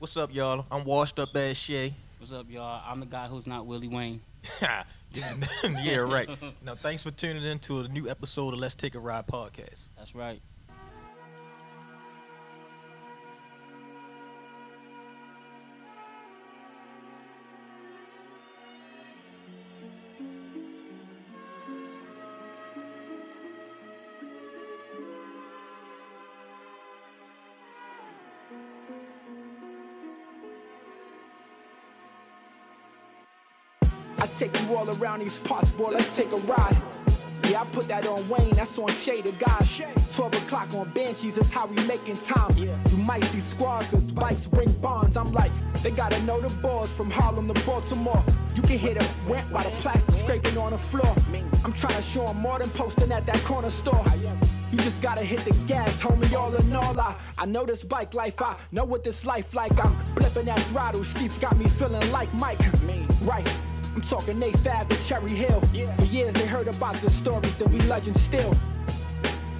What's up, y'all? I'm washed up as Shay. What's up, y'all? I'm the guy who's not Willie Wayne. yeah, right. Now, thanks for tuning in to a new episode of Let's Take a Ride podcast. That's right. All around these parts, boy. Let's take a ride. Yeah, I put that on Wayne, that's on Shade of God. 12 o'clock on Banshees, that's how we making time. You might see squad, cause bikes bring bonds. I'm like, they gotta know the balls from Harlem to Baltimore. You can hear the went by the plastic scraping on the floor. I'm trying to show show 'em more than posting at that corner store. You just gotta hit the gas, homie, all in all. I, I know this bike life, I know what this life like. I'm flipping that throttle, streets got me feeling like Mike. Right. I'm talking Nate Fab to Cherry Hill. For years they heard about the stories and we legends still.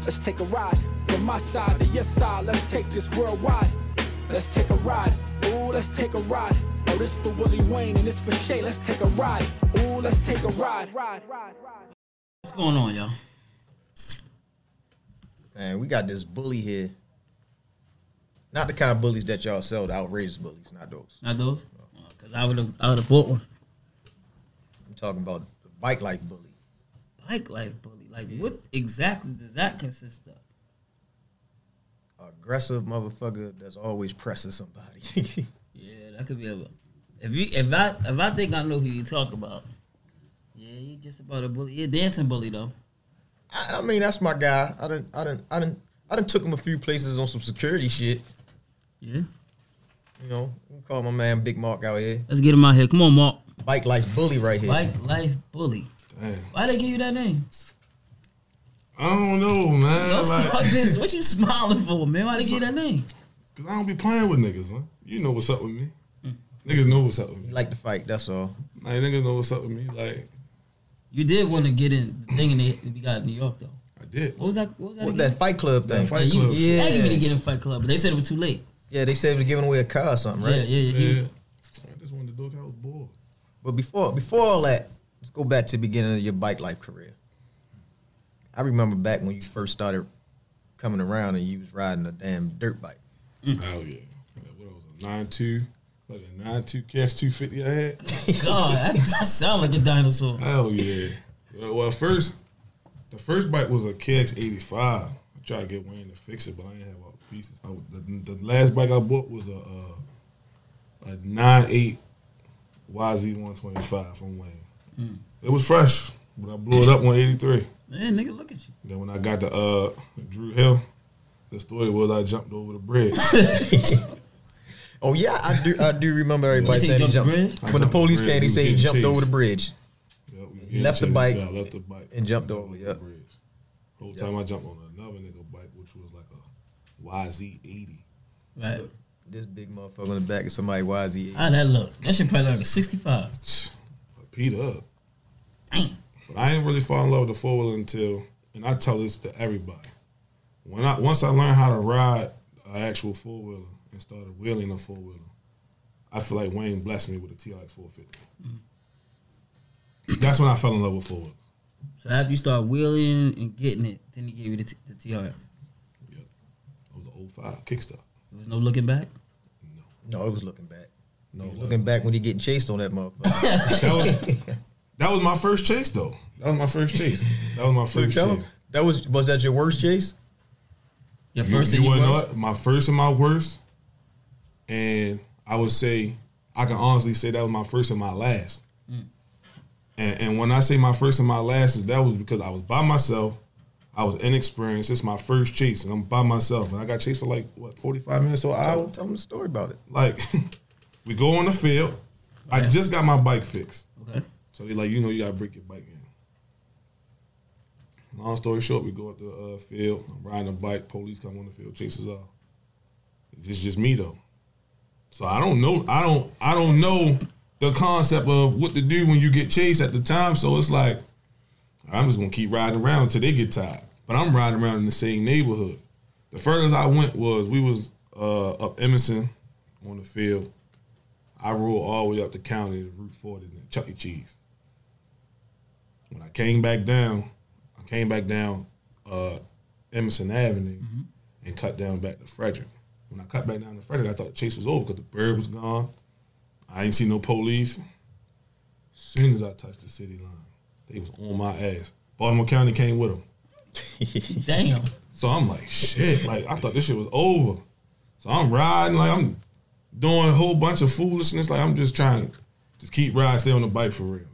Let's take a ride from my side to your side. Let's take this worldwide. Let's take a ride. Ooh, let's take a ride. Oh, this for Willie Wayne and this for Shay. Let's take a ride. Ooh, let's take a ride. What's going on, y'all? Man, we got this bully here. Not the kind of bullies that y'all sell, the outrageous bullies, not those. Not those? Oh, because I would have I would have bought one. Talking about the bike life bully. Bike life bully. Like, what exactly does that consist of? Aggressive motherfucker that's always pressing somebody. Yeah, that could be a. If you if I if I think I know who you talk about, yeah, you just about a bully. You're a dancing bully though. I, I mean, that's my guy. I didn't, I didn't, I didn't, I didn't took him a few places on some security shit. Yeah. You know, call my man Big Mark out here. Let's get him out here. Come on, Mark. Bike life bully right here. Bike life bully. Damn. Why they give you that name? I don't know, man. Don't Like, start this. What you smiling for, man? Why they give you that name? Cause I don't be playing with niggas, man. You know what's up with me. Mm. Niggas know what's up with He me. like to fight. That's all. Like niggas know what's up with me. Like You did want to get in the thing in the, we got in New York though. I did. What was that? What was that? What again? that Fight Club thing? That Fight yeah, you, Club. yeah. Yeah. me to get in Fight Club, but they said it was too late. Yeah, they said they were giving away a car or something, right? Yeah, yeah, yeah. Yeah. I just wanted to do it 'cause I was bored. But before before all that, let's go back to the beginning of your bike life career. I remember back when you first started coming around and you was riding a damn dirt bike. Oh yeah. Like, What was a nine two? Like a nine two KX two fifty I had. God, that, that sound like a dinosaur. Hell yeah. Well, well, first, the first bike was a KX eighty five. I tried to get Wayne to fix it, but I didn't have all the pieces. I, the, the last bike I bought was a uh, a nine eight YZ one twenty five from Wayne. It was fresh, but I blew it up one eighty three. Man, nigga, look at you. Then when I got to uh, Druid Hill, the story was I jumped over the bridge. Oh yeah, I do. I do remember everybody You say saying he jump the jumped. bridge? When the I jumped the police came, he said he getting jumped over the bridge. Yep, He left the bike so I left the bike and jumped over, yep. bridge. Whole time I jumped on another nigga bike, which was like a YZ eighty. Right. This big motherfucker on the back of somebody YZ. How that look? That shit probably like a 65. I peed up. Damn. But I didn't really fall in love with the four wheeler until, and I tell this to everybody. When I once I learned how to ride an actual four wheeler and started wheeling a four wheeler, I feel like Wayne blessed me with a TRX 450. Mm. That's when I fell in love with four wheelers. So after you start wheeling and getting it, then he gave you the, t- the TR. There It was an old 05 Kickstart. There was no looking back. No, it was looking back. No, looking back when he getting chased on that motherfucker. That was that was my first chase though. That was my first chase. That was my first Tell him, chase. that was was that your worst chase? Your first you and your wanna know worst? what? My first and my worst, and I would say I can honestly say that was my first and my last. Mm. And, and when I say my first and my last, is that was because I was by myself. I was inexperienced. It's my first chase, and I'm by myself. And I got chased for like what 45 minutes to an Tell, hour. tell them the story about it. Like we go on the field. I just got my bike fixed. Okay. So they like, you know, you gotta break your bike in. Long story short, we go up the uh, field. I'm riding a bike. Police come on the field, chases off. It's just, just me though. So I don't know. I don't. I don't know the concept of what to do when you get chased at the time. So it's like I'm just gonna keep riding around until they get tired. But I'm riding around in the same neighborhood. The furthest I went was we was uh, up Edmondson, on the field. I rode all the way up the county to Route 40 and Chuck E. Cheese. When I came back down, I came back down uh, Edmondson Avenue and cut down back to Frederick. When I cut back down to Frederick, I thought the chase was over because the bird was gone. I ain't see no police. As soon as I touched the city line, they was on my ass. Baltimore County came with them. Damn. So I'm like, shit, like I thought this shit was over. So I'm riding, like I'm doing a whole bunch of foolishness. Like I'm just trying to just keep riding, stay on the bike for real.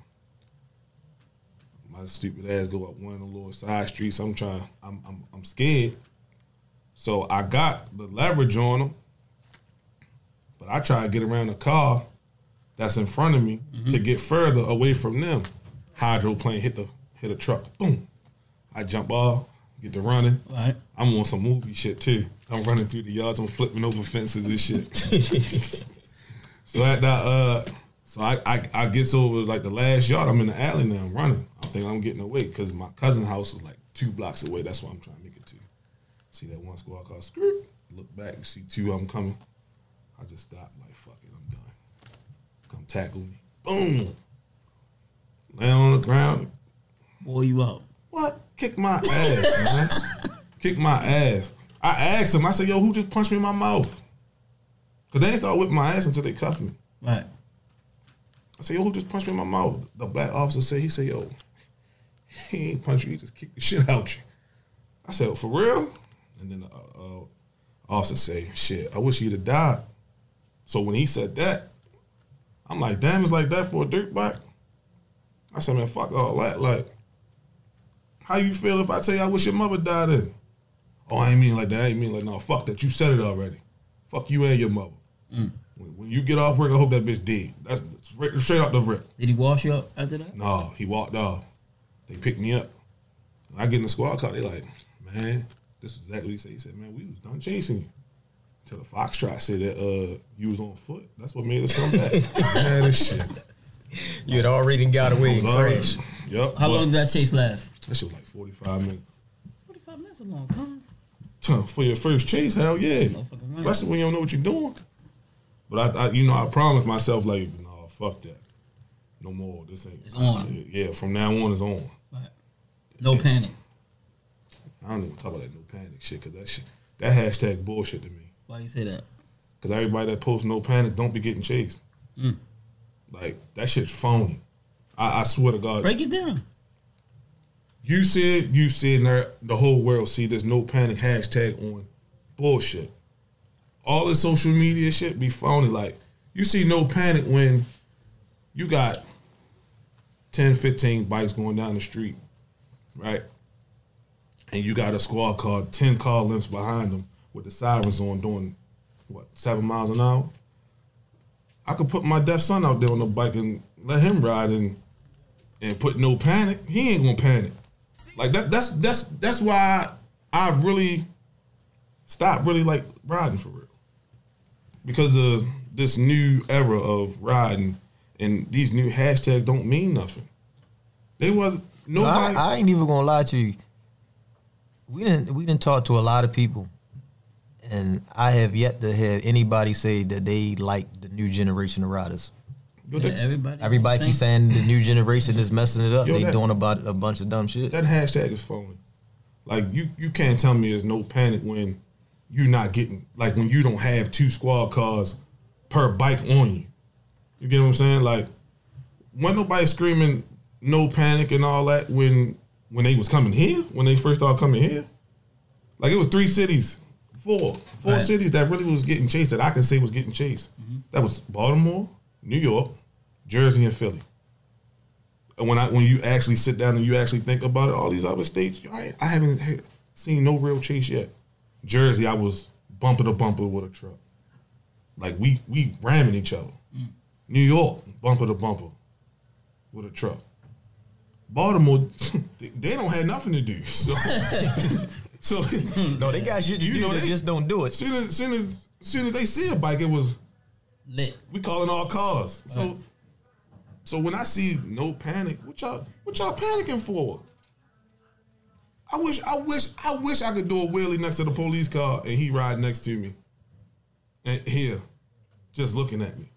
My stupid ass go up one of the little side streets. I'm trying, I'm I'm, I'm scared. So I got the leverage on them, but I try to get around the car that's in front of me to mm-hmm. get further away from them. Hydroplane hit the hit a truck, boom. I jump off, get to running. Right. I'm on some movie shit too. I'm running through the yards. I'm flipping over fences and shit. so at that, uh, so I, I I gets over like the last yard. I'm in the alley now. I'm running. I think I'm getting away because my cousin's house is like two blocks away. That's why I'm trying to make it to. See that one squad car skirt. Look back, see two of them coming. I just stop like fuck it. I'm done. Come tackle me. Boom. Land on the ground. Boy, you up. What? Kick my ass, man. Kick my ass. I asked him, I said, yo, who just punched me in my mouth? Because they ain't start whipping my ass until they cuffed me. Right. I said, yo, who just punched me in my mouth? The black officer said, he said, yo, he ain't punch you, he just kicked the shit out you. I said, for real? And then the uh, uh, officer say, shit, I wish he'd have died. So when he said that, I'm like, damn, it's like that for a dirt bike? I said, man, fuck all that. Like, how you feel if I tell you I wish your mother died in? Oh, I ain't mean like that. I ain't mean like, no, fuck that. You said it already. Fuck you and your mother. When, when you get off work, I hope that bitch dead. That's straight, straight out the rip. Did he wash you up after that? No, he walked off. They picked me up. When I get in the squad car, they like, man, this is exactly what he said. He said, man, we was done chasing you. Till the Foxtrot said that uh, you was on foot. That's what made us come back. man, this shit. You had already got away I and was already- crashed. Yup. How but long did that chase last? That shit was like 45 minutes. 45 minutes is a long time. For your first chase, hell yeah. Motherfucking right. Especially when you don't know what you're doing. But I, I you know, I promised myself, like, no, fuck that. No more. This ain't. It's on. Yeah, from now on, it's on. Right. No panic. I don't even talk about that no panic shit, because that shit, that hashtag bullshit to me. Why you say that? Because everybody that posts no panic don't be getting chased. Mm. Like, that shit's phony. I, I swear to God. Break it down. You said, you said, there- the whole world see this no panic hashtag on bullshit. All this social media shit be phony. Like, you see no panic when you got 10, 15 bikes going down the street, right? And you got a squad car 10 car lengths behind them with the sirens on doing, what, seven miles an hour? I could put my deaf son out there on the bike and let him ride and and put no panic. He ain't gonna panic. Like that. That's that's that's why I really stopped really like riding for real because of this new era of riding and these new hashtags don't mean nothing. They was No, I, nobody. I ain't even gonna lie to you. We didn't we didn't talk to a lot of people, and I have yet to have anybody say that they like the new generation of riders. Yeah, everybody. Everybody keeps saying the new generation is messing it up. Yo, they that- doing about a bunch of dumb shit. that hashtag is phony. Like you, you can't tell me there's no panic when you're not getting like when you don't have two squad cars per bike on you. You get what I'm saying? Like, when nobody screaming no panic and all that when when they was coming here, when they first started coming here. Like it was three cities, four, four Right. cities that really was getting chased that I can say was getting chased. Mm-hmm. That was Baltimore, New York, Jersey, and Philly. And when I when you actually sit down and you actually think about it, all these other states, I, I haven't seen no real chase yet. Jersey, I was bumper to bumper with a truck. Like we we ramming each other. Mm. New York, bumper to bumper with a truck. Baltimore, they, they don't have nothing to do. So, so No, they got shit to You do. know they they- just don't do it. soon as soon as soon as they see a bike, it was Lit. we calling all cars. So Right. so when I see no panic, what y'all what y'all panicking for? I wish I wish I wish I could do a wheelie next to the police car and he ride next to me. And here. just looking at me.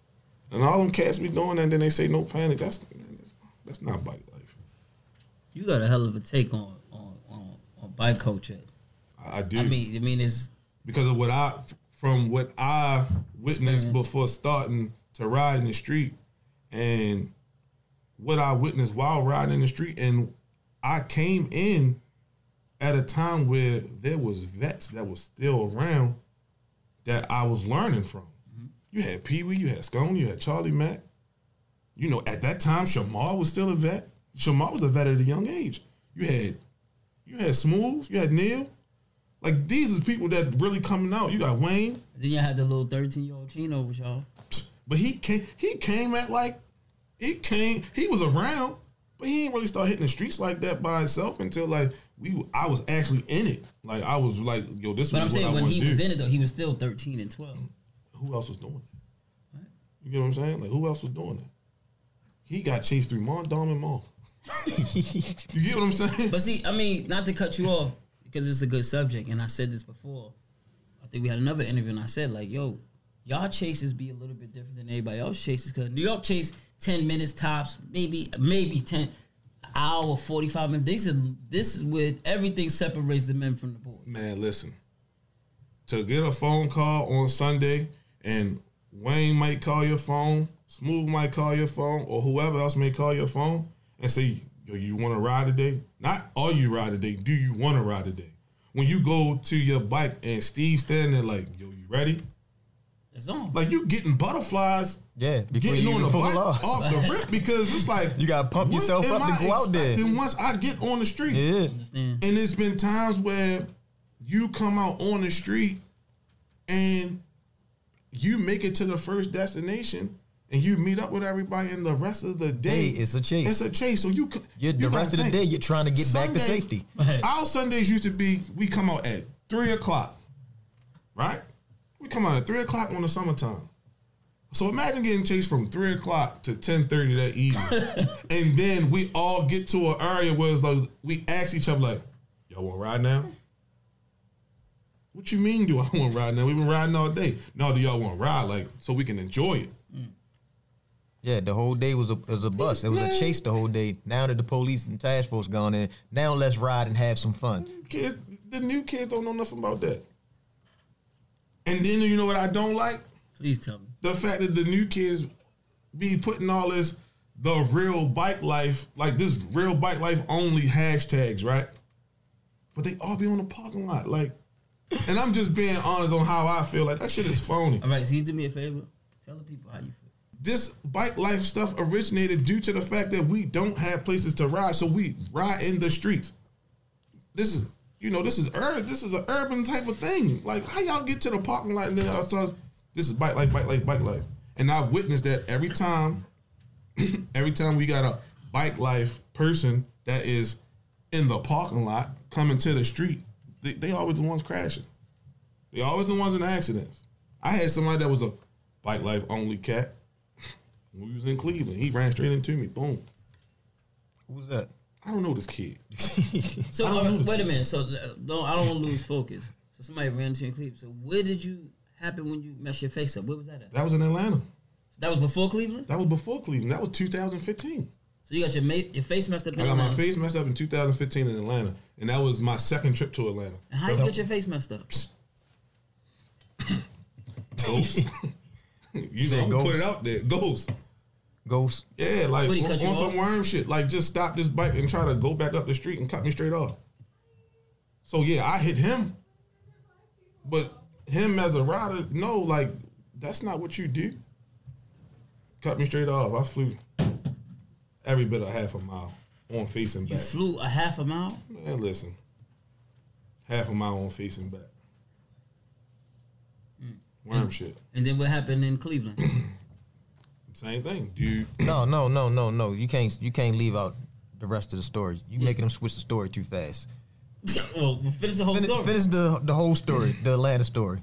And all them cats be doing that, and then they say no panic. That's that's not bike life. You got a hell of a take on on on, on bike culture. I, do. I mean, I mean, it's because of what I from what I witnessed before starting to ride in the street and what I witnessed while riding in the street and I came in at a time where there was vets that was still around that I was learning from. Mm-hmm. You had Pee Wee, you had Scone, you had Charlie Mack. You know, at that time, Shamar was still a vet. Shamar was a vet at a young age. You had you had Smooth, you had Neil. Like these are people that really coming out. You got Wayne, then you had the little thirteen year old Chino with y'all. but he came he came at like he came he was around, but he didn't really start hitting the streets like that by himself until like we I was actually in it. Like I was like, yo, this But I'm is saying I when he do. was in it though, he was still thirteen and twelve. who else was doing it? You get what I'm saying? Like who else was doing it? He got chased through Mondawmin Mall. you get what I'm saying? But see, I mean, not to cut you off because it's a good subject, and I said this before. I think we had another interview, and I said like, "Yo, y'all chases be a little bit different than everybody else chases because New York chase ten minutes tops, maybe maybe ten hour forty five minutes. This is this is with everything separates the men from the boys. Man, listen. To get a phone call on Sunday and Wayne might call your phone, Smooth might call your phone, or whoever else may call your phone and say, Yo, you want to ride today? Not are you ride today, do you want to ride today? When you go to your bike and Steve standing there like, Yo, you ready? It's on. Like you getting butterflies Yeah, getting you on the pull bike off. off the rip because it's like You gotta pump yourself up to go out there. expecting Once I get on the street, Yeah. And it's been times where you come out on the street and you make it to the first destination and you meet up with everybody and the rest of the day Hey, it's a chase. It's a chase. So you, You, you the rest of the think, day, you're trying to get back to safety. Right. Our Sundays used to be we come out at three o'clock, right? We come out at three o'clock on the summertime. So imagine getting chased from three o'clock to ten thirty that evening, and then we all get to an area where it's like we ask each other like, "Y'all want to ride now?" What you mean? Do I want to ride now? We've been riding all day. No, do y'all want to ride like so we can enjoy it? Yeah, the whole day was a was a bus. It was a chase the whole day. Now that the police and task force gone in, now let's ride and have some fun. Kids, the new kids don't know nothing about that. And then you know what I don't like? Please tell me. the fact that the new kids be putting all this the real bike life, like this real bike life only hashtags, right? But they all be on the parking lot, like, and I'm just being honest on how I feel. Like that shit is phony. All right, so you do me a favor. Tell the people how you feel. This bike life stuff originated due to the fact that we don't have places to ride, so we ride in the streets. This is, you know, this is urban. This is an urban type of thing. Like, how y'all get to the parking lot and then all of a this is bike life, bike life, bike life. And I've witnessed that every time. every time we got a bike life person that is in the parking lot coming to the street, they, they always the ones crashing. They always the ones in accidents. I had somebody that was a bike life only cat. When we was in Cleveland, he ran straight into me. Boom. Who was that? I don't know this kid. So I don't all right, know this wait a minute. So uh, don't I don't want to lose focus. So somebody ran into you in Cleveland. So where did you happen when you messed your face up? Where was that at? That was in Atlanta. That was before Cleveland. That was before Cleveland. That was 2015. So you got your ma- your face messed up. In I got my face messed up in 2015 in Atlanta, and that was my second trip to Atlanta. And how you get your face messed up? Ghost. you said know, I'm gonna put it out there. Ghost. Ghost. Yeah, like on, on some worm shit. Like just stop this bike and try to go back up the street and cut me straight off. So yeah, I hit him. But him as a rider, no, like that's not what you do. Cut me straight off. I flew every bit of half a mile on facing You back. You flew a half a mile. Man, listen. Half a mile on facing back. Mm. Worm shit. And then what happened in Cleveland? Same thing, dude. No, no, no, no, no. You can't you can't leave out the rest of the story. You making them switch the story too fast. well, we'll finish the whole Finish, story. finish the the whole story, the Atlanta story.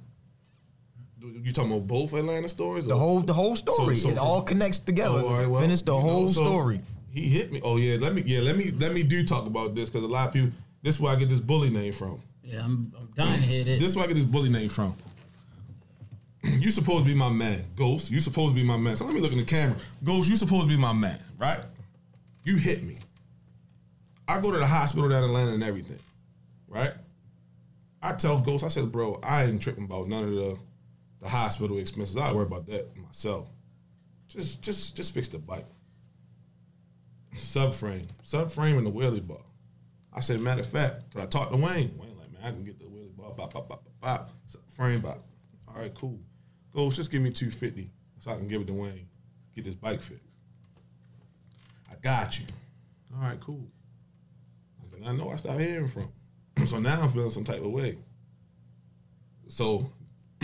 You talking about both Atlanta stories? The or- whole the whole story. So- so it from- all connects together. Oh, all right, well, finish the you know, whole so story. He hit me. Oh yeah, let me yeah let me let me do talk about this because a lot of people. This is where I get this bully name from. Yeah, I'm, I'm dying to hear this. This is where I get this bully name from. You supposed to be my man. Ghost, you supposed to be my man. So let me look in the camera. Ghost, you supposed to be my man, right? You hit me. I go to the hospital down in Atlanta and everything, right? I tell Ghost, I said, bro, I ain't tripping about none of the the hospital expenses. I worry about that myself. Just just just fix the bike. Subframe. Subframe and the wheelie bar. I said, matter of fact, cause I talked to Wayne. Wayne like, man, I can get the wheelie bar, bop, bop, bop, bop, bop. Frame bop. All right, cool. Ghost, just give me 250 so I can give it to Wayne. Get this bike fixed. I got you. All right, cool. I know I stopped hearing from. so now I'm feeling some type of way. So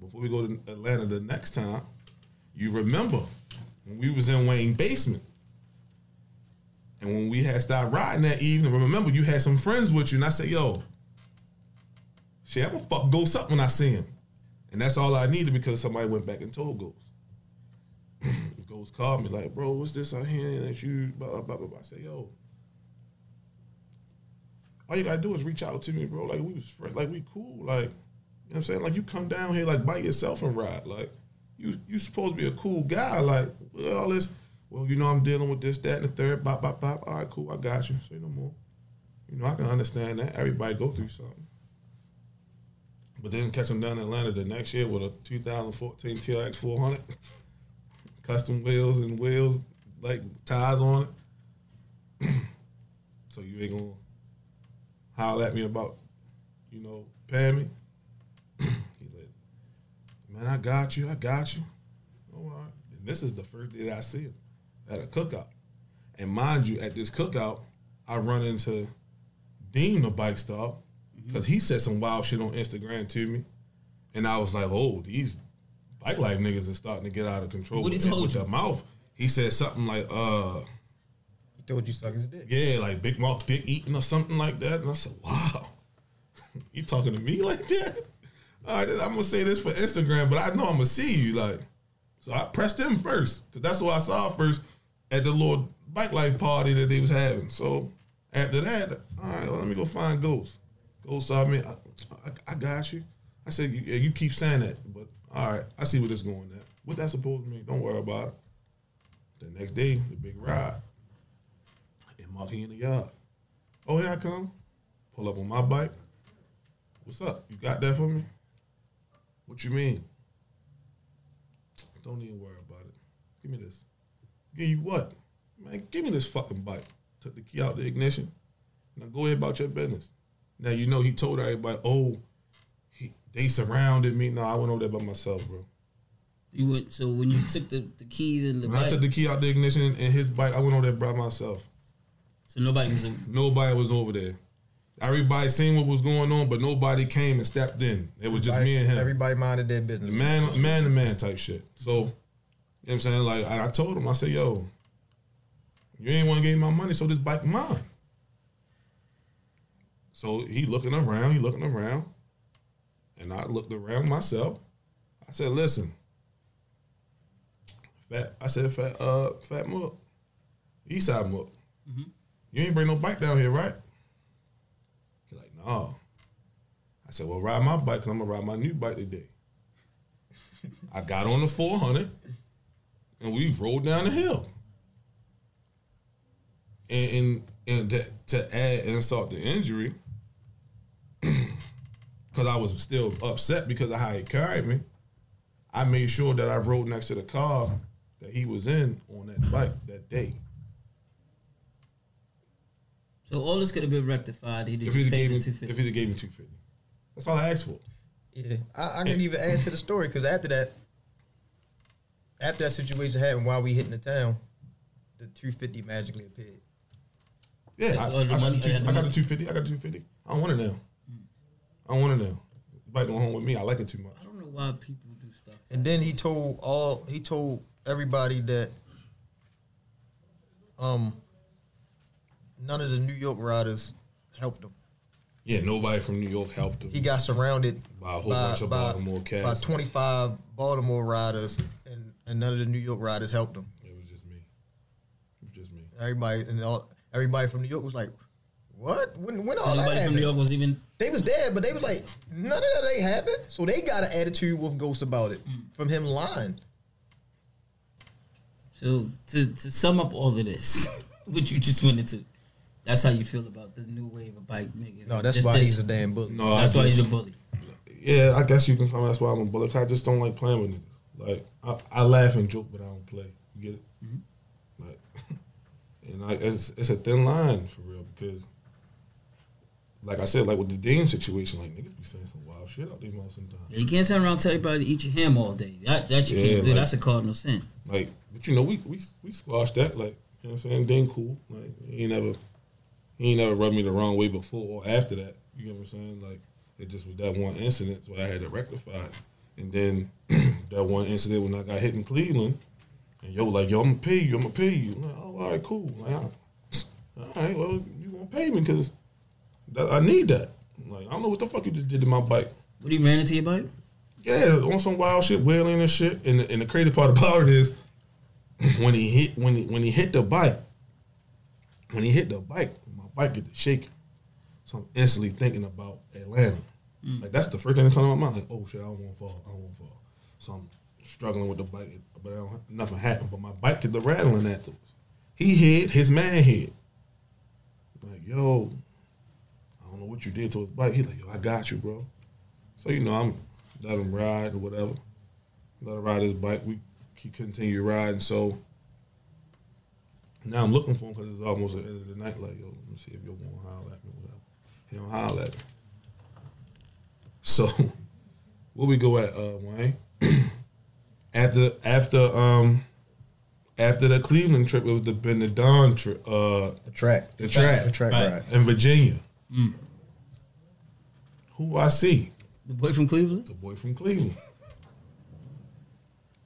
before we go to Atlanta the next time, you remember when we was in Wayne basement. And when we had started riding that evening, remember you had some friends with you, and I said, yo, shit, I'm gonna fuck Ghost up when I see him. And that's all I needed because somebody went back and told Ghost. Ghost called me like, bro, what's this I hear that you blah blah blah blah. I said, yo, all you gotta do is reach out to me, bro. Like we was friends, like we cool. Like, you know what I'm saying? Like you come down here like by yourself and ride. Like you you supposed to be a cool guy. Like all this, well, you know I'm dealing with this, that, and the third, bop, bop, bop. All right, cool, I got you. Say no more. You know, I can understand that. Everybody go through something. But then catch him down in Atlanta the next year with a 2014 TRX 400, custom wheels and wheels like tires on it. so you ain't gonna holler at me about, you know, paying me. he like, man, I got you, I got you. Oh, all right. And this is the first day that I see him at a cookout. And mind you, at this cookout, I run into Dean, the bike star, because he said some wild shit on Instagram to me. And I was like, oh, these bike life niggas is starting to get out of control What he with, told with you? their mouth. He said something like, uh, He told you suck his dick. yeah, like Big Mouth Dick eating or something like that. And I said, wow, you talking to me like that? All right, I'm gonna say this for Instagram, but I know I'm gonna see you. Like, so I pressed him first because that's what I saw first at the little bike life party that they was having. So after that, all right, well, let me go find Ghost. Oh, Saw me. I, I, I got you. I said, you, you keep saying that, but all right, I see what this going at. What that supposed to mean? Don't worry about it. The next day, the big ride. And Marky in the yard. Oh, here I come. Pull up on my bike. What's up? You got that for me? What you mean? Don't even worry about it. Give me this. Give you what? Man, give me this fucking bike. Took the key out the ignition. Now go ahead about your business. Now you know he told everybody, oh, he, they surrounded me. No, I went over there by myself, bro. You went so when you took the, the keys and the When I took the key out the ignition and his bike, I went over there by myself. so nobody was. A, Nobody was over there. Everybody seen what was going on, but nobody came and stepped in. It was just me and him. Everybody minded their business. man, man to man type shit. So, you know what I'm saying? Like, I I told him, I said, yo, you ain't want to give me my money, so this bike mine. So he looking around, he looking around, and I looked around myself. I said, listen, fat. I said, fat, uh, fat Mook, East Side Mook. You ain't bring no bike down here, right? He like, no. I said, well, ride my bike, cause I'm gonna ride my new bike today. I got on the 400 and we rode down the hill. And and, and to, to add insult to injury, because I was still upset because of how he carried me, I made sure that I rode next to the car that he was in on that bike that day. so all this could have been rectified. He If just he'd paid gave me, two fifty. if he'd have gave me two fifty, that's all I asked for. Yeah, I, I can even add to the story because after that, after that situation happened, while we hitting the town, the 250 magically appeared. Yeah, I, I, got money- the two, yeah, I got money. the two fifty. I got the two fifty. I don't want it now. I don't want it now. The bike going home with me. I like it too much. I don't know why people do stuff. And then he told all he told everybody that um none of the New York riders helped him. Yeah, nobody from New York helped him. He got surrounded By a whole bunch of Baltimore cats. by 25 Baltimore riders, and, and none of the New York riders helped him. it was just me. It was just me. Everybody and all everybody from New York was like, What? When when all that Anybody from happened? New York was even They was there, but they was like, none of that ain't happened. So they got an attitude with Ghost about it Mm. from him lying. so to to sum up all of this, what you just went into. That's how you feel about the new wave of bike niggas. No, that's Just- why just- he's a damn bully. No, That's I why he's a bully. Yeah, I guess you can come. That's why I'm a bullet. I just don't like playing with niggas. Like I, I laugh and joke, but I don't play. You get it? Like, and like it's it's a thin line for real because, like I said, like with the Dame situation, like niggas be saying some wild shit out there most sometimes. Yeah, you can't turn around and tell everybody to eat your ham all day. That that you Yeah, can't do. like- That's a cardinal sin. Like, but you know, we we we squashed that. Like, you know what I'm saying? Dame cool. Like, he ain't never he ain't never rubbed me the wrong way before or after that. You get what I'm saying? Like, it just was that one incident, so I had to rectify it. And then that one incident when I got hit in Cleveland, and yo, like, yo, I'm gonna pay you. I'm gonna pay you. I'm like, oh, all right, cool. Like, all right, well, you gonna pay me because I need that. Like, I don't know what the fuck you just did to my bike. What you ran into your bike? Yeah, on some wild shit, wailing and shit. And the, and the crazy part about it is when he hit when he when he hit the bike, when he hit the bike, my bike get to shaking. So I'm instantly thinking about Atlanta. Mm. Like that's the first thing that comes to my mind. Like, oh shit, I don't want to fall. I don't want to fall. So I'm struggling with the bike, but I don't, nothing happened. But my bike get the rattling afterwards. He hit, his man hit. Like, yo, know what you did to his bike. He's like, yo, I got you, bro. So you know, I'm let him ride or whatever. Let him ride his bike. We he continue riding. So now I'm looking for him because it's almost the end of the night. Like, yo, let me see if you'll want to holler at me or whatever. He don't holler at me. So where we go at, uh, Wayne? after after um after the Cleveland trip, it was the Ben the Don trip. Uh, The track. the track, The track Right. ride. in Virginia. Mm. Who I see? The boy from Cleveland. The boy from Cleveland.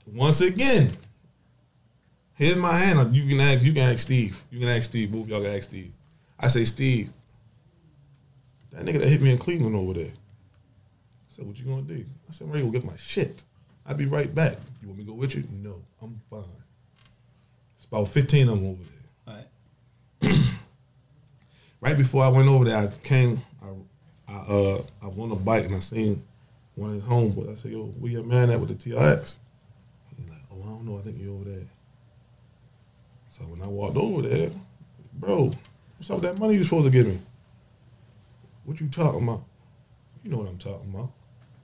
Once again, here's my hand. You can ask. You can ask Steve. You can ask Steve. Both y'all can ask Steve. I say, Steve, that nigga that hit me in Cleveland over there. I said, what you gonna do? I said, I'm ready to go get my shit. I'll be right back. You want me to go with you? No, I'm fine. It's about 15 of them over there. All right. right before I went over there, I came. I, uh I was a bike and I seen one of his homeboys. I said, "Yo, where your man at with the TRX?" He's like, "Oh, I don't know. I think you're over there." So when I walked over there, bro, what's up with that money you supposed to give me? What you talking about? You know what I'm talking about.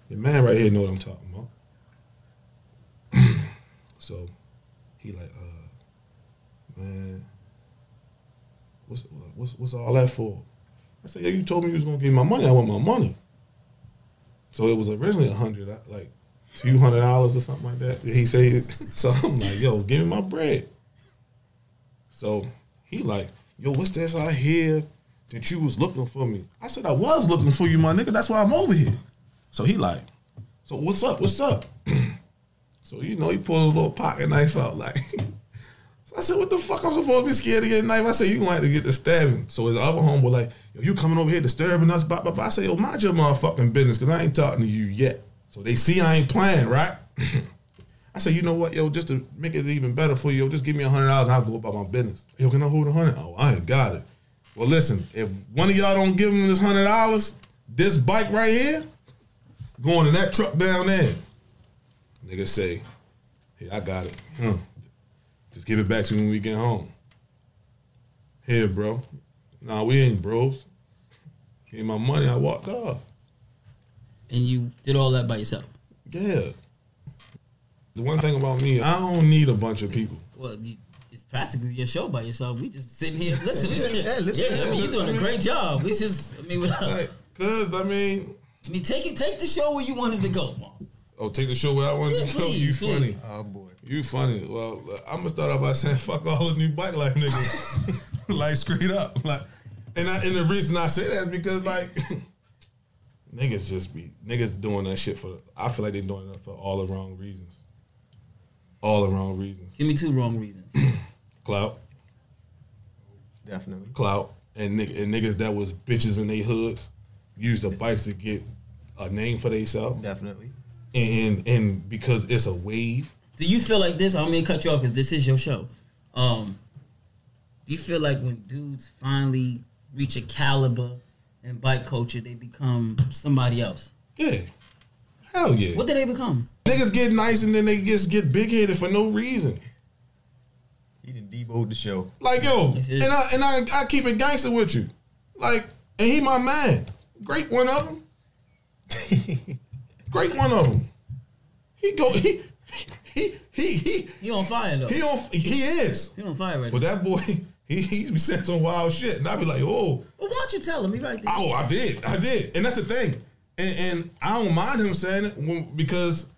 Your man right here know what I'm talking about. so he like, uh, man, what's what's what's all that for? I said, yeah, you told me you was gonna give me my money. I want my money. So it was originally a hundred, uh, like two hundred dollars or something like that. He said, so I'm like, yo, give me my bread. So he like, yo, what's this I hear that you was looking for me? I said, I was looking for you, my nigga. That's why I'm over here. So he like, so what's up? What's up? so you know, he pulled a little pocket knife out, like. I said, what the fuck? I'm supposed to be scared to get a knife. I said, you gonna have to get the stabbing. So his other homeboy like, yo, you coming over here disturbing us? Blah, blah, blah. I said, yo, mind your motherfucking business, cause I ain't talking to you yet. So they see I ain't playing, right? I said, you know what, yo, just to make it even better for you, yo, just give me a hundred dollars and I'll go about my business. Yo, can I hold a hundred? Oh, I ain't got it. Well, listen, if one of y'all don't give him this hundred dollars, this bike right here, going in that truck down there. Nigga say, hey, I got it. Huh. Just give it back to me when we get home. Here, bro. Nah, we ain't bros. Give me my money, I walked off. And you did all that by yourself. Yeah. The one thing about me, I don't need a bunch of people. Well, you, it's practically your show by yourself. We just sitting here listening. Yeah, yeah, listen. I mean, you're doing a great job. We just, I mean, without, Like, cause I mean, I mean, take it, take the show where you wanted to go. Mom. oh, take the show where I wanted Yeah, to go. please, You please. funny. Oh boy. You funny. Well, I'm gonna start off by saying fuck all the new bike life niggas. like straight up. Like and I, and the reason I say that is because like niggas just be niggas doing that shit for I feel like they're doing that for all the wrong reasons. All the wrong reasons. Give me two wrong reasons. Clout, Definitely. clout, and, and niggas that was bitches in their hoods use the bikes to get a name for themselves. Definitely. And and because it's a wave, Do you feel like this? I don't mean to cut you off because this is your show. Um, do you feel like when dudes finally reach a caliber in bike culture, they become somebody else. Yeah. Hell yeah. What did they become? Niggas get nice and then they just get big headed for no reason. He didn't deboed the show. Like yo, and I and I, I keep it gangster with you. Like, and he my man. Great one of them. Great one of them. He go he he he he He on fire though. he on he is. He on fire right now. But now. that boy, he he be saying some wild shit, and I be like, oh, Well, why don't you tell him? He right there. oh, I did, I did, and that's the thing, and and I don't mind him saying it when- because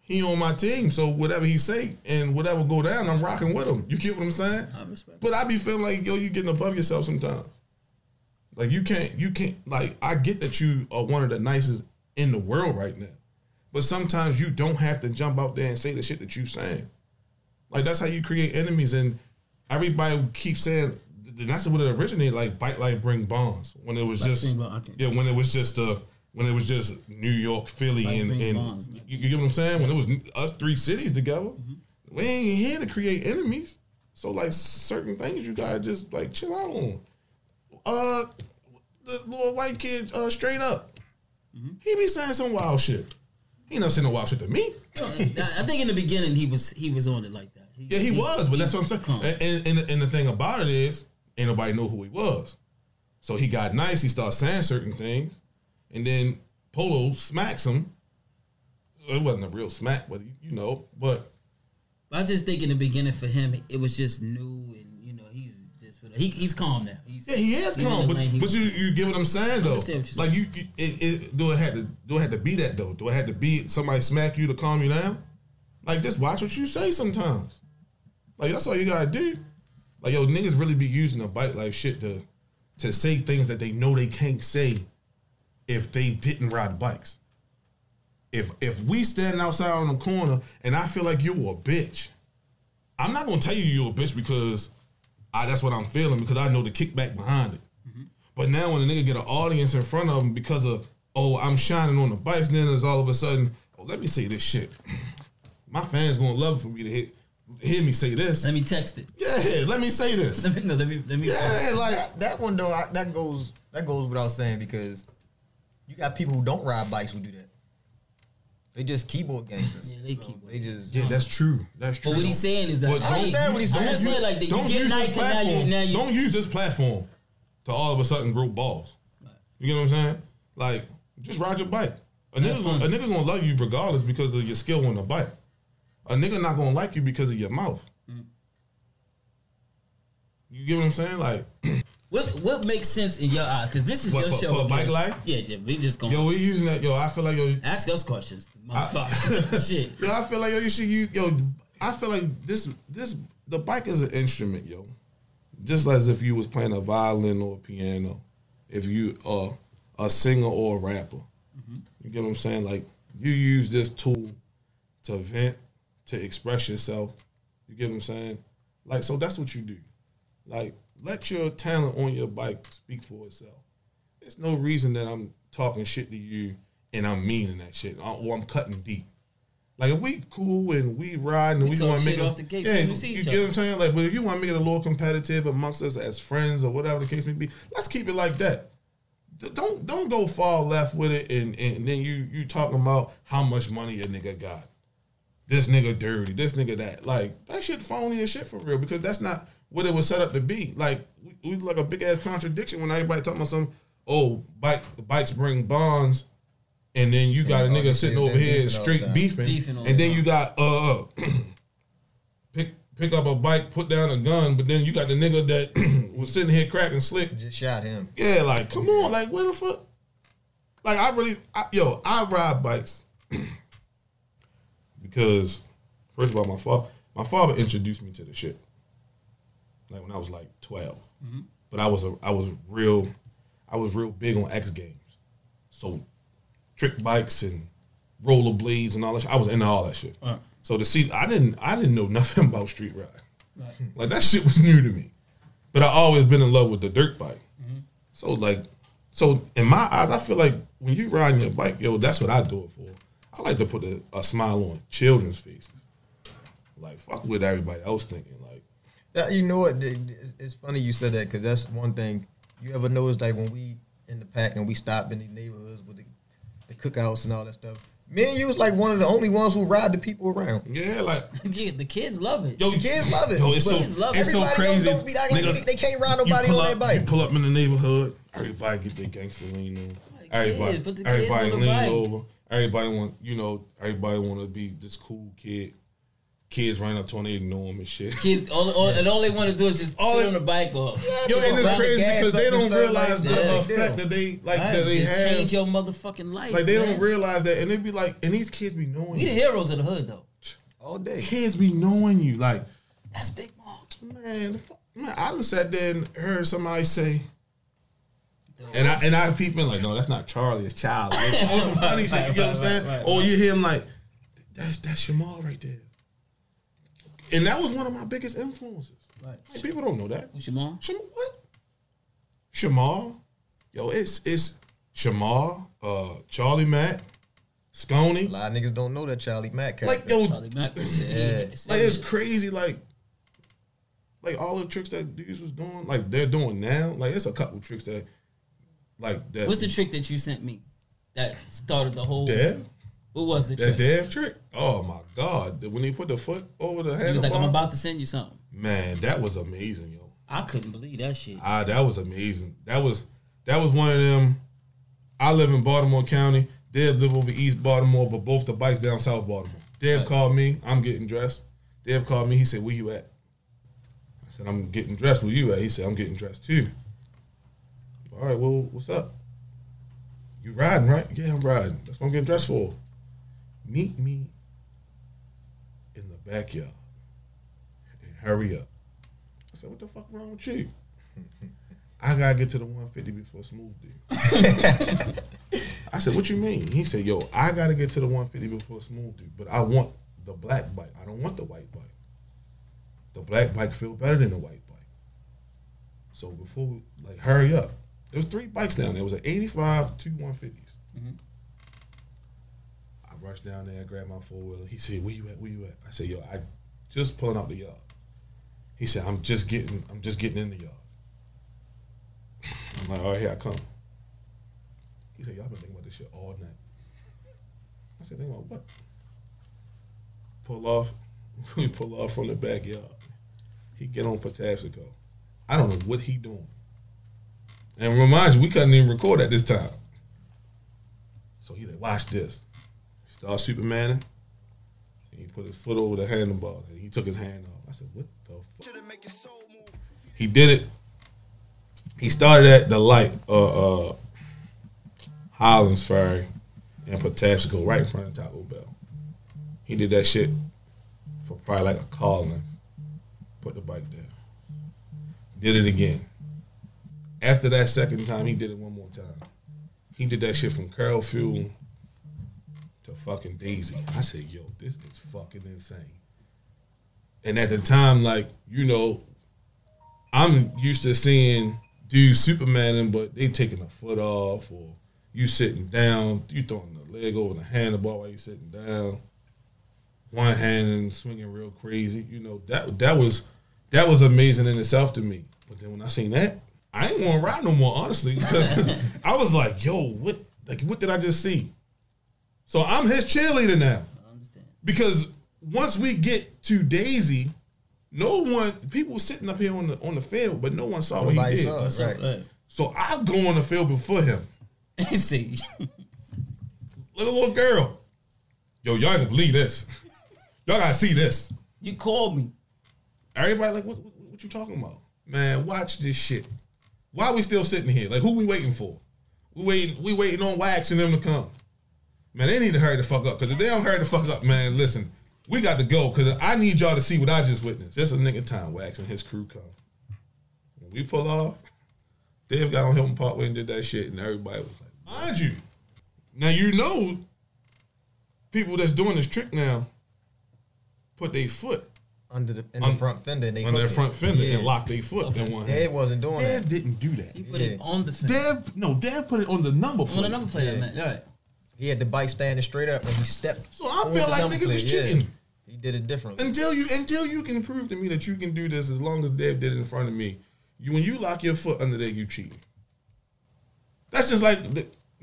he on my team. So whatever he say and whatever go down, I'm rocking with him. You get what I'm saying? I respect. But I be feeling like yo, you getting above yourself sometimes. Like you can't, you can't. Like I get that you are one of the nicest in the world right now, but sometimes you don't have to jump out there and say the shit that you saying. Like that's how you create enemies, and everybody keeps saying. And that's what it originated. Like bite like bring bonds when it was Like just bring okay. yeah when it was just uh when it was just New York, Philly, Like and, and bonds. you, you get what I'm saying. When it was us three cities together, we ain't here to create enemies. So like certain things you gotta just like chill out on. Uh, the little white kid, uh, straight up, he be saying some wild shit. He not saying no wild shit to me. I think in the beginning he was he was on it like that. Yeah, he, was, but that's what I'm saying. Calm. And, and, and, the thing about it is, ain't nobody know who he was. So he got nice. He started saying certain things, and then Polo smacks him. It wasn't a real smack, but you know, but I just think in the beginning for him it was just new and He, he's calm now. He's, Yeah, he is calm, but, lane. But you you get what I'm saying though. understand what you're Like you, you it, it, do it had to do it had to be that though? Do it had to be somebody smack you to calm you down? Like just watch what you say sometimes. Like that's all you gotta do. Like yo, niggas really be using a bite like shit to to say things that they know they can't say if they didn't ride bikes. If if we standing outside on the corner and I feel like you're a bitch, I'm not gonna tell you you're a bitch because I, that's what I'm feeling because I know the kickback behind it. But now when a nigga get an audience in front of him because of oh I'm shining on the bikes, then there's all of a sudden oh let me say this shit. My fans gonna love for me to hit, hear me say this. let me text it. yeah, let me say this. Let me no, let me let me. Yeah, like That, that one though, I, that goes that goes without saying because you got people who don't ride bikes who do that. They just keyboard gangsters. Yeah, they keyboard. They just yeah, that's true. That's true. But what he's saying is that But don't- understand what he's I'm saying. saying like that. don't You get use nice this and now you platform. now you don't use this platform to all of a sudden grow balls. You get what I'm saying? Like, just ride your bike. A nigga, gonna, a fun. nigga gonna love you regardless because of your skill on the bike. A nigga not gonna like you because of your mouth. Mm. You get what I'm saying? Like, What what makes sense in your eyes? Because this is What, your for- show. for again. bike life? Yeah, yeah. We just gonna yo, we using that. Yo, I feel like yo, ask us questions, motherfucker. Shit. Yo, I feel like yo, you should use yo. I feel like this this the bike is an instrument, yo. Just as if you was playing a violin or a piano, if you are a singer or a rapper, mm-hmm. you get what I'm saying. Like you use this tool to vent, to express yourself. You get what I'm saying. Like so, that's what you do. Like let your talent on your bike speak for itself. There's no reason that I'm talking shit to you and I'm mean meaning that shit or I'm cutting deep. Like if we cool and we ride and We we, want to make it, off the gate yeah, you see get what. I'm saying. Like, but if you want to make it a little competitive amongst us as friends or whatever the case may be, let's keep it like that. Don't don't go far left with it and, and then you you talking about how much money a nigga got. This nigga dirty, this nigga that. Like that shit phony as shit for real because that's not what it was set up to be. Like we, we like a big ass contradiction when everybody talking about some oh bike bikes bring bonds and then you got a And all nigga sitting over here beefing straight time. beefing, Beefing and then time. you got uh pick pick up a bike, put down a gun, but then you got the nigga that was sitting here cracking slick. just shot him. Yeah, like come on, like where the fuck? Like I really, I, yo, I ride bikes because first of all, my father, my father introduced me to the shit. Like when I was like 12 but I was a, I was real, I was real big on X Games, so trick bikes and rollerblades and all that. Shit. I was into all that shit. Right. So to see, I didn't, I didn't know nothing about street ride. Right. Like that shit was new to me. But I always been in love with the dirt bike. Mm-hmm. So like, so in my eyes, I feel like when you riding your bike, yo, that's what I do it for. I like to put a, a smile on children's faces. Like fuck with everybody else thinking. Like That, you know what? It's- It's funny you said that because that's one thing You ever noticed like when we in the pack and we stop in these neighborhoods with the, the cookouts and all that stuff? Me and you was like one of the only ones who ride the people around. Yeah, like yeah, the kids love it. yo, The kids love it. Yo, it's But so kids love it. it's so everybody else crazy. Don't be acting like Nigga, they, they can't ride nobody on up, their You bike. pull up in the neighborhood. Everybody get their gangster lean on. Like, Everybody, kid, put the kids everybody lean over. Everybody want, you know, everybody want to be this cool kid. Kids running up to him, they ignore him and shit. Kids, all, all, and all they want to do is just All sit they- on the bike or Yo, and it's crazy because they don't realize like the that. effect that they like Right, that they just have. change your motherfucking life. like they man. don't realize that, and they be like, and these kids be knowing We the heroes of the hood though. All day. Kids be knowing you, like That's Big Mark. man, man. I done sat there and heard somebody say. And I and I peeping like, no, that's not Charlie, it's Charlie. Like, on some funny shit, you get what I'm saying? Right, right, Or you hear him like, that's that's your mom right there. And that was one of my biggest influences. Right. Like, people don't know that. Who's your mom? Sham- what? Shamal, yo, it's it's Shamal, uh, Charlie Mack, A lot of niggas don't know that Charlie Mack character. Like yo, Charlie Mack. Yeah. like it's crazy. Like, like all the tricks that dudes was doing, like they're doing now. Like it's a couple tricks that, like that. What's the trick that you sent me that started the whole? Dev? What was the trick? That trick? Dev trick? Oh my god! When he put the foot over the He was like, "I'm about to send you something." man, that was amazing, yo. I couldn't believe that shit. Ah, that was amazing. That was that was one of them. I live in Baltimore County. Dev live over East Baltimore, but both the bikes down South Baltimore. Dev Right. called me. I'm getting dressed. Dev called me. He said, "Where you at?" I said, "I'm getting dressed. Where you at?" He said, "I'm getting dressed too." All right. Well, what's up? You riding, right? Yeah, I'm riding. That's what I'm getting dressed for. Meet me in the backyard and hurry up. I said, "What the fuck wrong with you?" I gotta get to the 150 before Smooth do. I said, "What you mean?" He said, "Yo, I gotta get to the 150 before Smooth do, but I want the black bike. I don't want the white bike. The black bike feel better than the white bike. So before, we, like, hurry up. There was three bikes down there. It was an 85, two 150s. I rushed down there, grabbed my four wheeler. He said, "Where you at? Where you at?" I said, "Yo, I just pulling out the yard." He said, "I'm just getting, I'm just getting in the yard." I'm like, "All right, here I come." He said, "Y'all been thinking about this shit all night." I said, "Think about what?" Pull off. We pull off from the backyard. He get on Patapsco. I don't know what he doing. And remind you, we couldn't even record at this time. So he like, watch this. Start Supermaning. And he put his foot over the handlebar. And he took his hand off. I said, what the fuck? He did it. He started at the light, uh, uh, Highlands Ferry and Patapsco right in front of Taco Bell. He did that shit for probably like a car length. Put the bike down. Did it again. After that second time, he did it one more time. He did that shit from Carroll Fuel fucking Daisy. I said, yo, this is fucking insane. And at the time, like, you know, I'm used to seeing dudes Supermaning, but they taking a foot off or you sitting down, you throwing the leg over the handlebar while you sitting down, one hand and swinging real crazy. You know, that that was that was amazing in itself to me. But then when I seen that, I ain't want to ride no more, honestly. I was like, yo, what like what did I just see? So I'm his cheerleader now. I understand. Because once we get to Daisy, no one people sitting up here on the on the field, but no one saw what he did. saw it. So, Right. right. So I go on the field before him. See, Little little girl. Yo, y'all ain't gonna believe this. Y'all gotta see this. you called me. Everybody like, what, what, what you talking about? Man, watch this shit. Why we still sitting here? Like, who we waiting for? We waiting, we waiting on Wax and them to come. Man, they need to hurry the fuck up. Cause if they don't hurry the fuck up, man, listen, we got to go. Cause I need y'all to see what I just witnessed. Just a nigga time, Wax and his crew come. When we pull off, Dave got on Hilton Parkway and did that shit, and everybody was like, mind you. Now you know people that's doing this trick now put their foot Under the in On- the front fender, and they on their hooked it. front fender Yeah. and lock their foot in one Dad hand. wasn't doing Dev that. didn't do that. You put Yeah. it on the fence. Dev, no, Dev put it on the number plate. on the number plate, Yeah. man. All right. He had the bike standing straight up, and he stepped. So I feel like niggas is plate, yeah. cheating. He did it differently. Until you until you can prove to me that you can do this as long as Dev did it in front of me. You when you lock your foot under there, you cheating. That's just like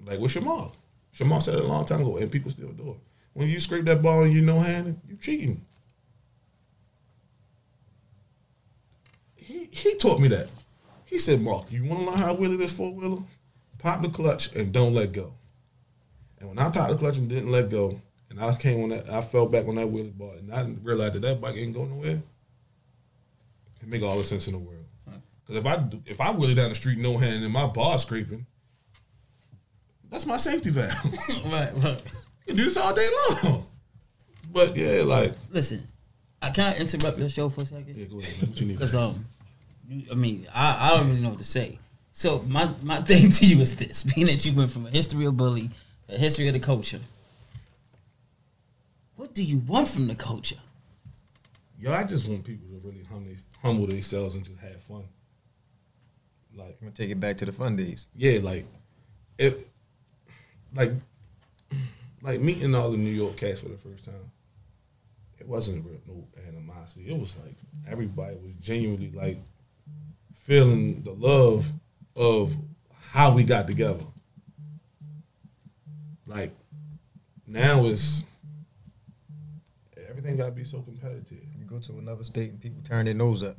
like with Shamar. Shamar said it a long time ago, and people still do it. When you scrape that ball and you no handed, you cheating. He he taught me that. He said, Mark, you want to learn how to wheelie this four wheeler? Pop the clutch and don't let go. And when I caught the clutch and didn't let go, and I came on that, I fell back on that wheelie bar, and I realized that that bike ain't going nowhere. It make all the sense in the world. Because if I if I wheelie down the street no hand and my bar scraping, that's my safety valve. right, right. you do this all day long. But yeah, like Listen, I can't interrupt your show for a second. yeah, go ahead. Man. What you need? Because um, I mean, I, I don't really know what to say. So my my thing to you is this: being that you went from a history of bully a history of the culture, what do you want from the culture? Yo, I just want people to really hum they, humble themselves and just have fun. Like I'm gonna take it back to the fun days. yeah, like if like like meeting all the New York cats for the first time, it wasn't real no animosity. It was like everybody was genuinely like feeling the love of how we got together. Like now it's everything gotta be so competitive. You go to another state and people turn their nose up.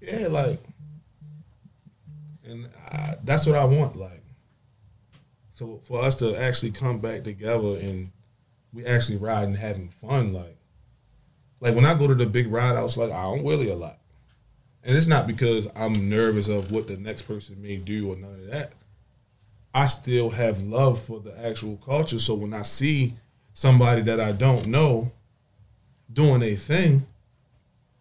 Yeah, like, and I, that's what I want. Like, so for us to actually come back together and we actually ride and having fun, like, like when I go to the big ride, I was like, I don't wheelie a lot, and it's not because I'm nervous of what the next person may do or none of that. I still have love for the actual culture, so when I see somebody that I don't know doing a thing,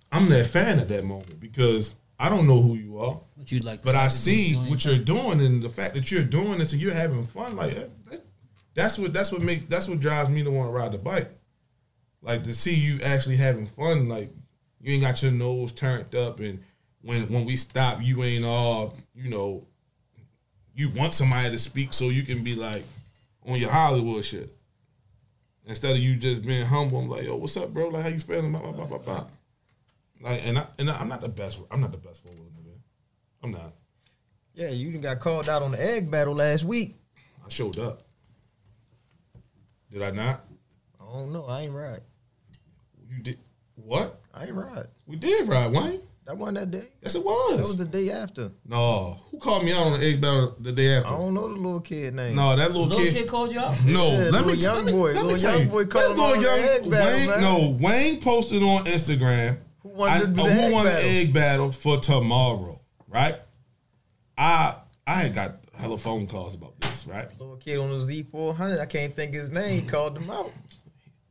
I'm their fan at that moment because I don't know who you are, What you'd like, but I see what you're doing and the fact that you're doing this and you're having fun. Like that, that- that's what that's what makes that's what drives me to want to ride the bike. Like to see you actually having fun. Like you ain't got your nose turned up, and when when we stop, you ain't all you know. You want somebody to speak so you can be like on your Hollywood shit. Instead of you just being humble, I'm like, yo, what's up, bro? Like, how you feeling? Blah, blah, blah, blah, blah. Like, and I and I'm not the best. I'm not the best forward nigga. I'm not. Yeah, you got called out on the egg battle last week. I showed up. Did I not? I don't know. I ain't ride. You did what? I ain't ride. We did ride, Wayne. That wasn't that day. Yes, it was. That was was. the day after. no, who called me out on the egg battle the day after? I don't know the little kid name. No, that little, Little kid. kid called you out. No, Yeah, let me little young let me, boy. Let me Little tell young you. boy Let's called go him on young the egg battle, Wayne. man. No, Wayne posted on Instagram. Who won the- the uh, egg who won the battle? egg battle for tomorrow? Right. I I had got hella phone calls about this. Right. Little kid on the Z400. I can't think his name. He called him out.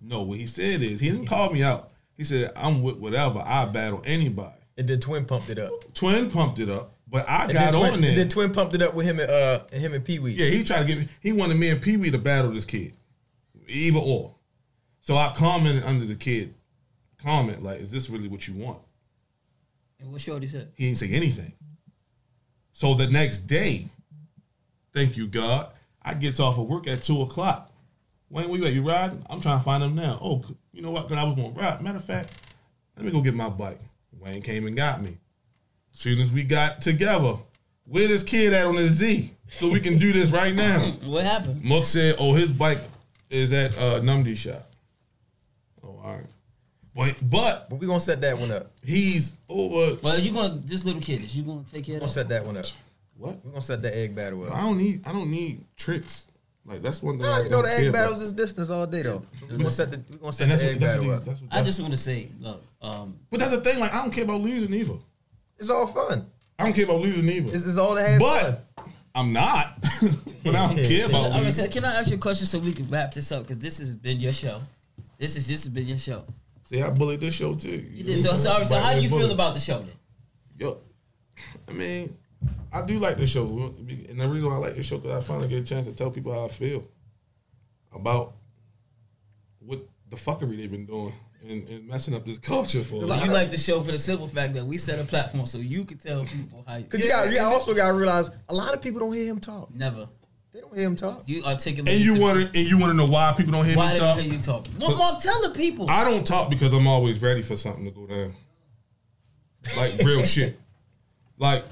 No, what he said is he didn't call me out. He said I'm with whatever. I battle anybody. And then Twin pumped it up. Twin pumped it up, but I And got Twin, on there. and then Twin pumped it up with him and uh and him and Pee Wee. Yeah, he tried to get me. He wanted me and Pee Wee to battle this kid, either or. So I commented under the kid comment like, "Is this really what you want?" And what Shorty said? He didn't say anything. So the next day, thank you God, I gets off of work at two o'clock. Wayne, where you at? You riding? I'm trying to find him now. Oh, you know what? Because I was going to ride. Matter of fact, let me go get my bike. Wayne came and got me. As soon as we got together, where this kid at on his Z? So we can do this right now. What happened? Mook said, "Oh, his bike is at uh, Numdy shop." Oh, all right. But but But we gonna set that one up. he's over. Well, you gonna this little kid? Is you gonna take care We of gonna set that one up. What? We gonna set that egg battle up. I don't need. I don't need tricks. Like that's one thing. No, I you know don't the care egg about. battles is distance all day though. We gonna set the we gonna set And the that's what, egg that's, battle what, up. these- that's what. I just want to say, look, um, But that's the thing. Like I don't care about losing either. It's all fun. I don't care about losing either. This is all to have fun. but I'm not. but I don't care about all right, losing. so can I ask you a question so we can wrap this up? Because this has been your show. This is this has been your show. See, I bullied this show too. You did. So, sorry. So, how do you feel about the show then? Yo, I mean, I do like the show, and the reason why I like the show because I finally get a chance to tell people how I feel about what the fuckery they've been doing and, and messing up this culture for. So you like the show for the simple fact that we set a platform so you can tell people how you Cause you got you also gotta realize a lot of people don't hear him talk. never. They don't hear him talk. You articulate. and you want to and you want to know why people don't hear him talk? Why me did talk? I hear you talk? Well, Mark, tell the people. I don't talk because I'm always ready for something to go down. Like real shit. Like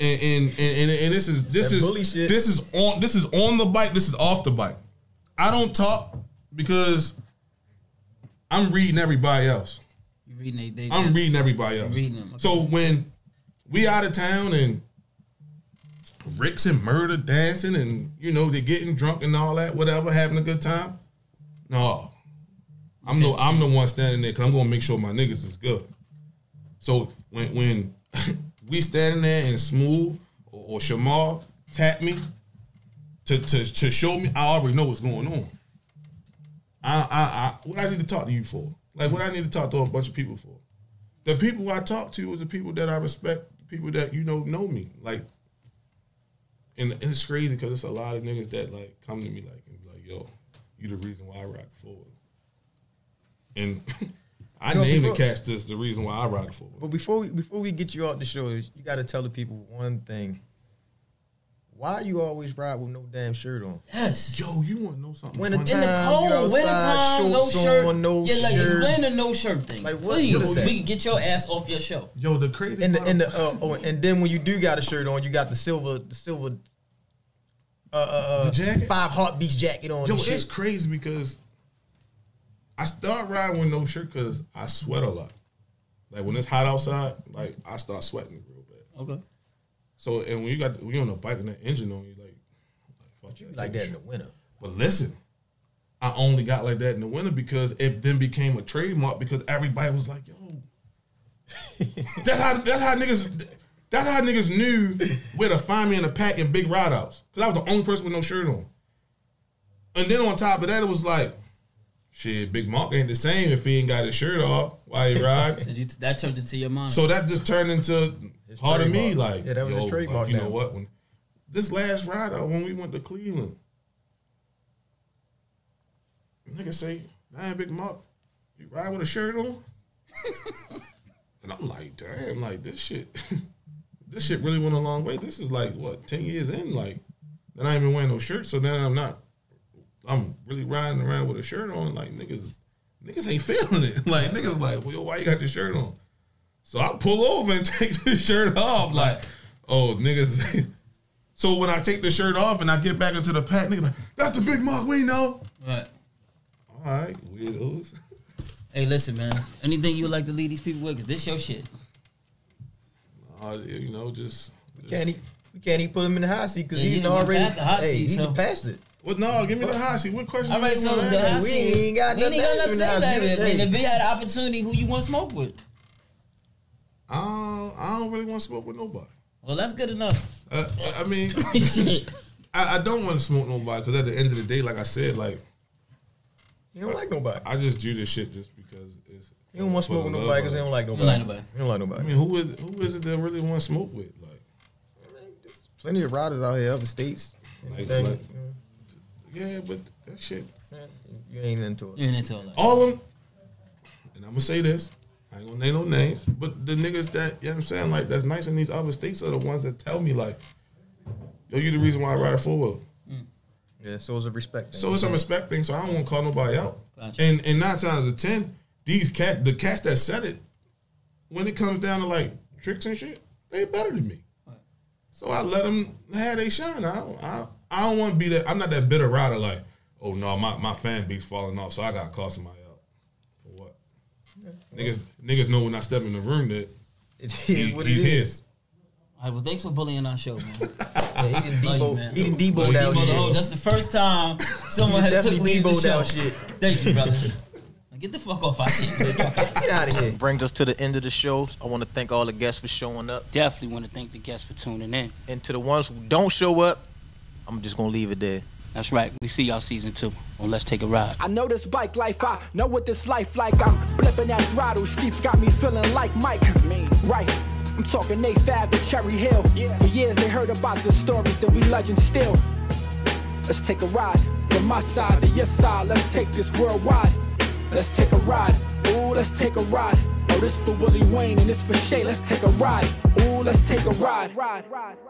and and and, and this is this That is bully shit. this is on this is on the bike. This is off the bike. I don't talk because I'm reading everybody else. You reading they, they I'm reading everybody else. reading them, okay. So when we out of town and Rick's and murder dancing and you know they're getting drunk and all that, whatever, having a good time. No, I'm no, I'm the one standing there because I'm gonna make sure my niggas is good. So when when we standing there and Smooth or, or Shamar tap me to, to to show me, I already know what's going on. I, I, I what I need to talk to you for? Like what I need to talk to a bunch of people for? The people I talk to is the people that I respect, people that you know know me. Like, and, and it's crazy because it's a lot of niggas that like come to me like and be like, "Yo, you the reason why I rock forward." And I You know, named the before- cast as the reason why I rock forward. But before we before we get you off the show, you got to tell the people one thing. Why you always ride with no damn shirt on? yes. Yo, you want to know something? Winter funny? in the cold, you outside, winter time, no shirt. on, no yeah, like shirt. explain the no shirt thing. Like, what- Please, what is that? we can get your ass off your show. Yo, the crazy And the, and the uh, oh, and then when you do got a shirt on, you got the silver the silver uh, uh, The jacket? five heartbeats jacket on. Yo, it's shit. crazy because I start riding with no shirt because I sweat a lot. Like when it's hot outside, like I start sweating real bad. Okay. So and when you got when you're on a bike and that engine on you, like, like fuck You like that in the winter. But listen, I only got like that in the winter because it then became a trademark because everybody was like, "Yo, that's how that's how niggas that's how niggas knew where to find me in a pack in big ride outs because I was the only person with no shirt on." And then on top of that, it was like, "Shit, Big Mark ain't the same if he ain't got his shirt off while he ride." So you, that turned into your mind. So that just turned into His part of me, trademark. like Yeah, that was his yo, trademark Like, you know what? When this last ride out when we went to Cleveland, nigga say, "Damn, Big Mark, you ride with a shirt on?" and I'm like, "Damn, like this shit, this shit really went a long way. This is like what ten years in, like, then I ain't been wearing no shirt, so then I'm not, I'm really riding around with a shirt on, like niggas." Niggas ain't feeling it. Like niggas like, well, yo, why you got your shirt on? So I pull over and take the shirt off. Like, oh, niggas. so when I take the shirt off and I get back into the pack, niggas like, that's the big mark we know. right. All right, weirdos. Hey, listen, man. Anything you would like to leave these people with? Cause this your shit. Uh, you know, just. We can't e- we can't even put him in the hot seat because Yeah, he you done done already passed the hot hey, seat, he so- done passed it. Well, no, give me the hot seat. What question? All right, so the to ask? hot we seat. ain't got we ain't got nothing to to say do that. now. I mean, if we had an opportunity, who you want to smoke with? I don't, I don't really want to smoke with nobody. Well, that's good enough. Uh, I mean, I, I don't want to smoke nobody because at the end of the day, like I said, like He don't like nobody. I just do this shit just because it's. He don't want to smoke with nobody because he it. don't like don't nobody. like nobody. He don't like nobody. I mean, who is who is it that really want to smoke with? Like, There's plenty of riders out here, other states. Like- like- you know, yeah, but that shit. Man, you ain't into it. You ain't into all that. all of them, and I'm gonna say this, I ain't gonna name no names, but the niggas that, you know what I'm saying, like, that's nice in these other states are the ones that tell me, like, yo, you the reason why I ride forward. Mm. Yeah, so it's a respect. thing. So it's a respect thing, so I don't wanna call nobody out. Gotcha. And and nine times out of ten, these cat, the cats that said it, when it comes down to like tricks and shit, they better than me. Right. So I let them have they shine. I don't, I, I don't want to be that. I'm not that bitter rider. Like, oh no, my, my fan base falling off, so I gotta call somebody out. For what? Niggas, niggas know when I step in the room that It is he, what it he's is. his. All right, well, thanks for bullying our show, man. Yeah, he didn't Love you, oh, debo. man. he didn't Debo debo down shit. hoe. That's the first time someone has took definitely me to the Debo show. down shit. Thank you, brother. Get the fuck off our shit. Get out of here. Brings us to the end of the show. I want to thank all the guests for showing up, Definitely want to thank the guests for tuning in. and to the ones who don't show up, I'm just gonna leave it there. That's right. We see y'all season two on Let's Take a Ride. I know this bike life, I know what this life like. I'm flipping that throttle, streets got me feeling like Mike. Me. Right, I'm talking A Fab to Cherry Hill. For years they heard about the stories and we legends still. Let's take a ride from my side to your side. Let's take this worldwide. Let's take a ride. Ooh, let's take a ride. Oh, this for Willie Wayne and this for Shay. Let's take a ride. Ooh, let's take a ride. ride, ride, ride.